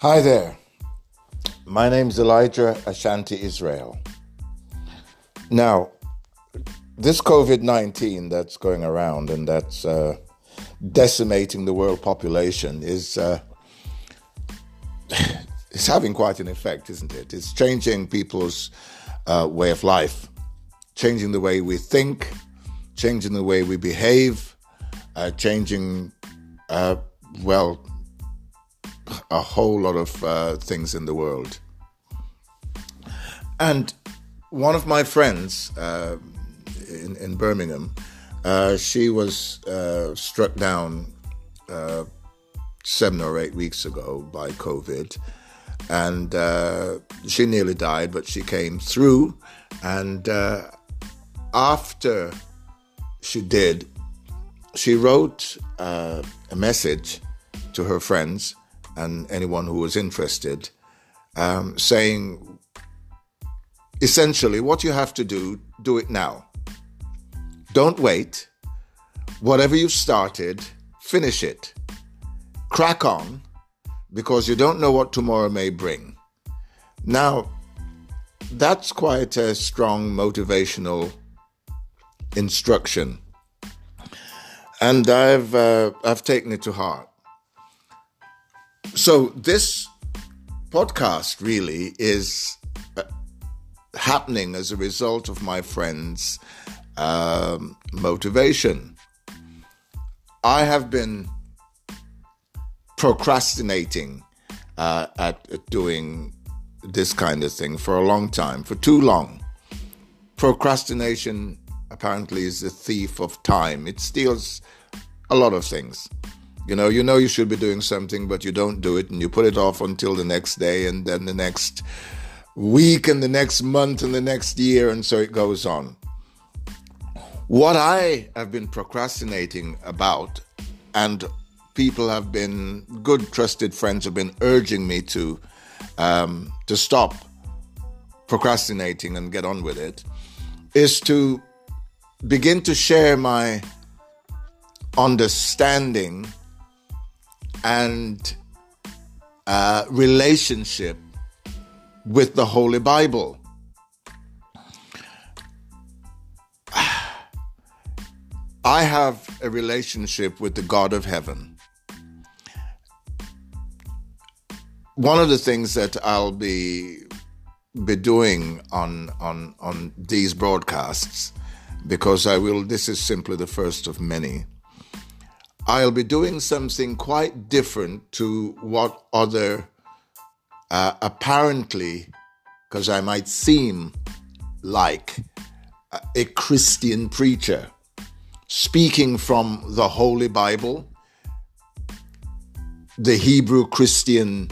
Hi there. My name's Elijah Ashanti Israel. Now, this COVID 19 that's going around and that's uh, decimating the world population is, uh, is having quite an effect, isn't it? It's changing people's uh, way of life, changing the way we think, changing the way we behave, uh, changing, uh, well, a whole lot of uh, things in the world. And one of my friends uh, in, in, Birmingham, uh, she was uh, struck down uh, seven or eight weeks ago by COVID. And uh, she nearly died, but she came through. And after she did, she wrote a message to her friends and anyone who was interested, um, saying essentially what you have to do, do it now. Don't wait. Whatever you've started, finish it. Crack on because you don't know what tomorrow may bring. Now, that's quite a strong motivational instruction. And I've, uh, I've taken it to heart. So this podcast really is uh, happening as a result of my friend's um, motivation. I have been procrastinating uh, at, at doing this kind of thing for a long time, for too long. Procrastination apparently is the thief of time. It steals a lot of things. You know, you know you should be doing something, but you don't do it, and you put it off until the next day, and then the next week, and the next month, and the next year, and so it goes on. What I have been procrastinating about, and people have been good, trusted friends have been urging me to um, to stop procrastinating and get on with it, is to begin to share my understanding and uh, relationship with the Holy Bible. I have a relationship with the God of heaven. One of the things that I'll be be doing on on on these broadcasts because I will this is simply the first of many I'll be doing something quite different to what other uh, apparently, because I might seem like a Christian preacher speaking from the Holy Bible, the Hebrew Christian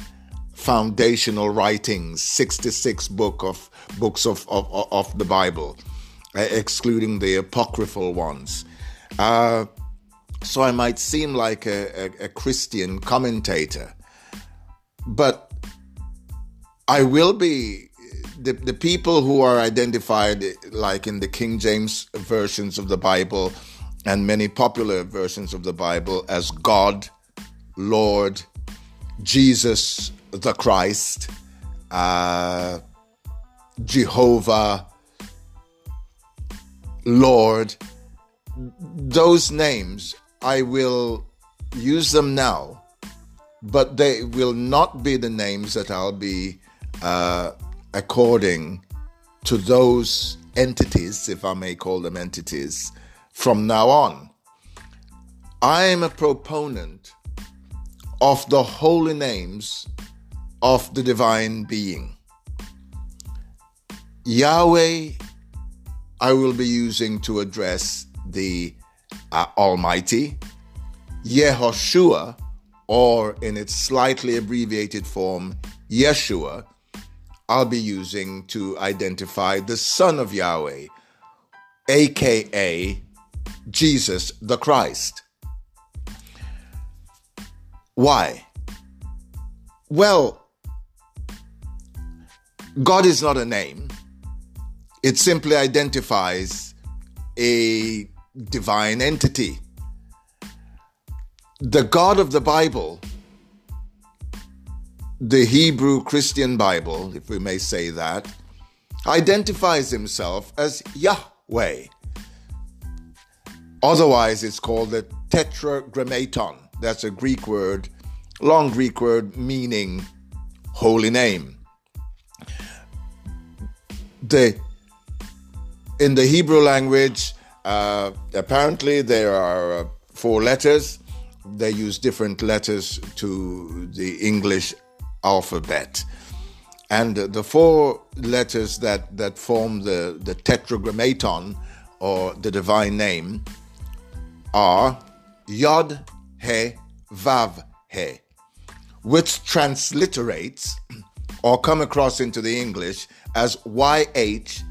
foundational writings, 66 book of books of, of, of the Bible, uh, excluding the apocryphal ones. Uh, so I might seem like a, a, a Christian commentator. But I will be the, the people who are identified like in the King James versions of the Bible and many popular versions of the Bible as God, Lord, Jesus the Christ, uh, Jehovah, Lord, those names I will use them now, but they will not be the names that I'll be uh, according to those entities, if I may call them entities, from now on. I am a proponent of the holy names of the divine being. Yahweh, I will be using to address the Almighty, Yehoshua, or in its slightly abbreviated form, Yeshua, I'll be using to identify the Son of Yahweh, aka Jesus the Christ. Why? Well, God is not a name. It simply identifies a divine entity. The God of the Bible the Hebrew Christian Bible, if we may say that, identifies himself as Yahweh. Otherwise, it's called the Tetragrammaton. That's a Greek word, long Greek word meaning holy name. The in the Hebrew language, uh, apparently there are uh, four letters. They use different letters to the English alphabet. And the four letters that, that form the, the tetragrammaton or the divine name are Yod, He, Vav, He, which transliterates or come across into the English as YH,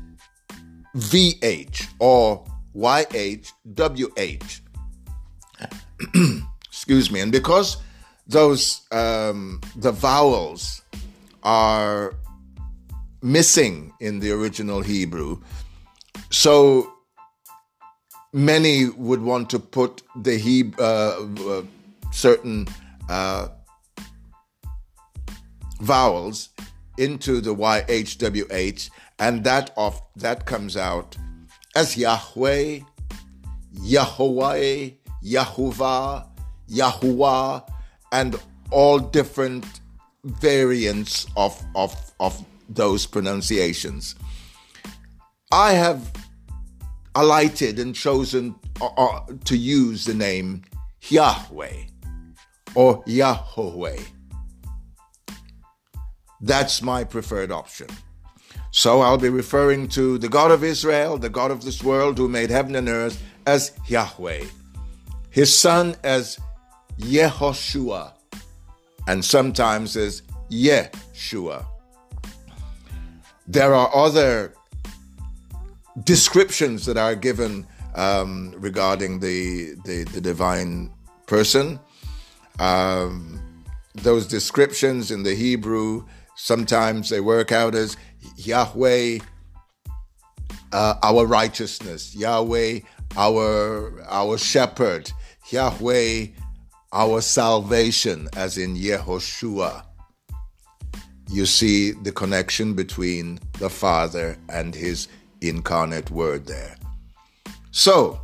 VH or YHWH. Excuse me. And because those um, the vowels are missing in the original Hebrew. So many would want to put the Hebrew, uh, uh, certain uh, vowels into the YHWH, and that of that comes out as Yahweh, Yahweh, Yahuwah, Yahuwah, and all different variants of, of, of those pronunciations. I have alighted and chosen uh, uh, to use the name Yahweh or Yahweh. That's my preferred option. So I'll be referring to the God of Israel, the God of this world who made heaven and earth, as Yahweh, his son as Yehoshua, and sometimes as Yeshua. There are other descriptions that are given um, regarding the, the, the, divine person. Um, those descriptions in the Hebrew, sometimes they work out as Yahweh, uh, our righteousness, Yahweh, our, our shepherd, Yahweh, our salvation, as in Yehoshua. You see the connection between the Father and His incarnate Word there. So,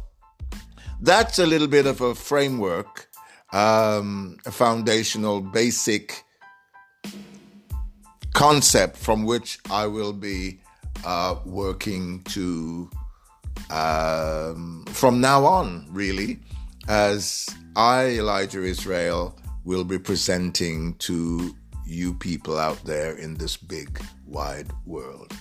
that's a little bit of a framework, um, a foundational, basic concept from which I will be uh, working to um, from now on, really, as I, Elijah Israel, will be presenting to you people out there in this big, wide world.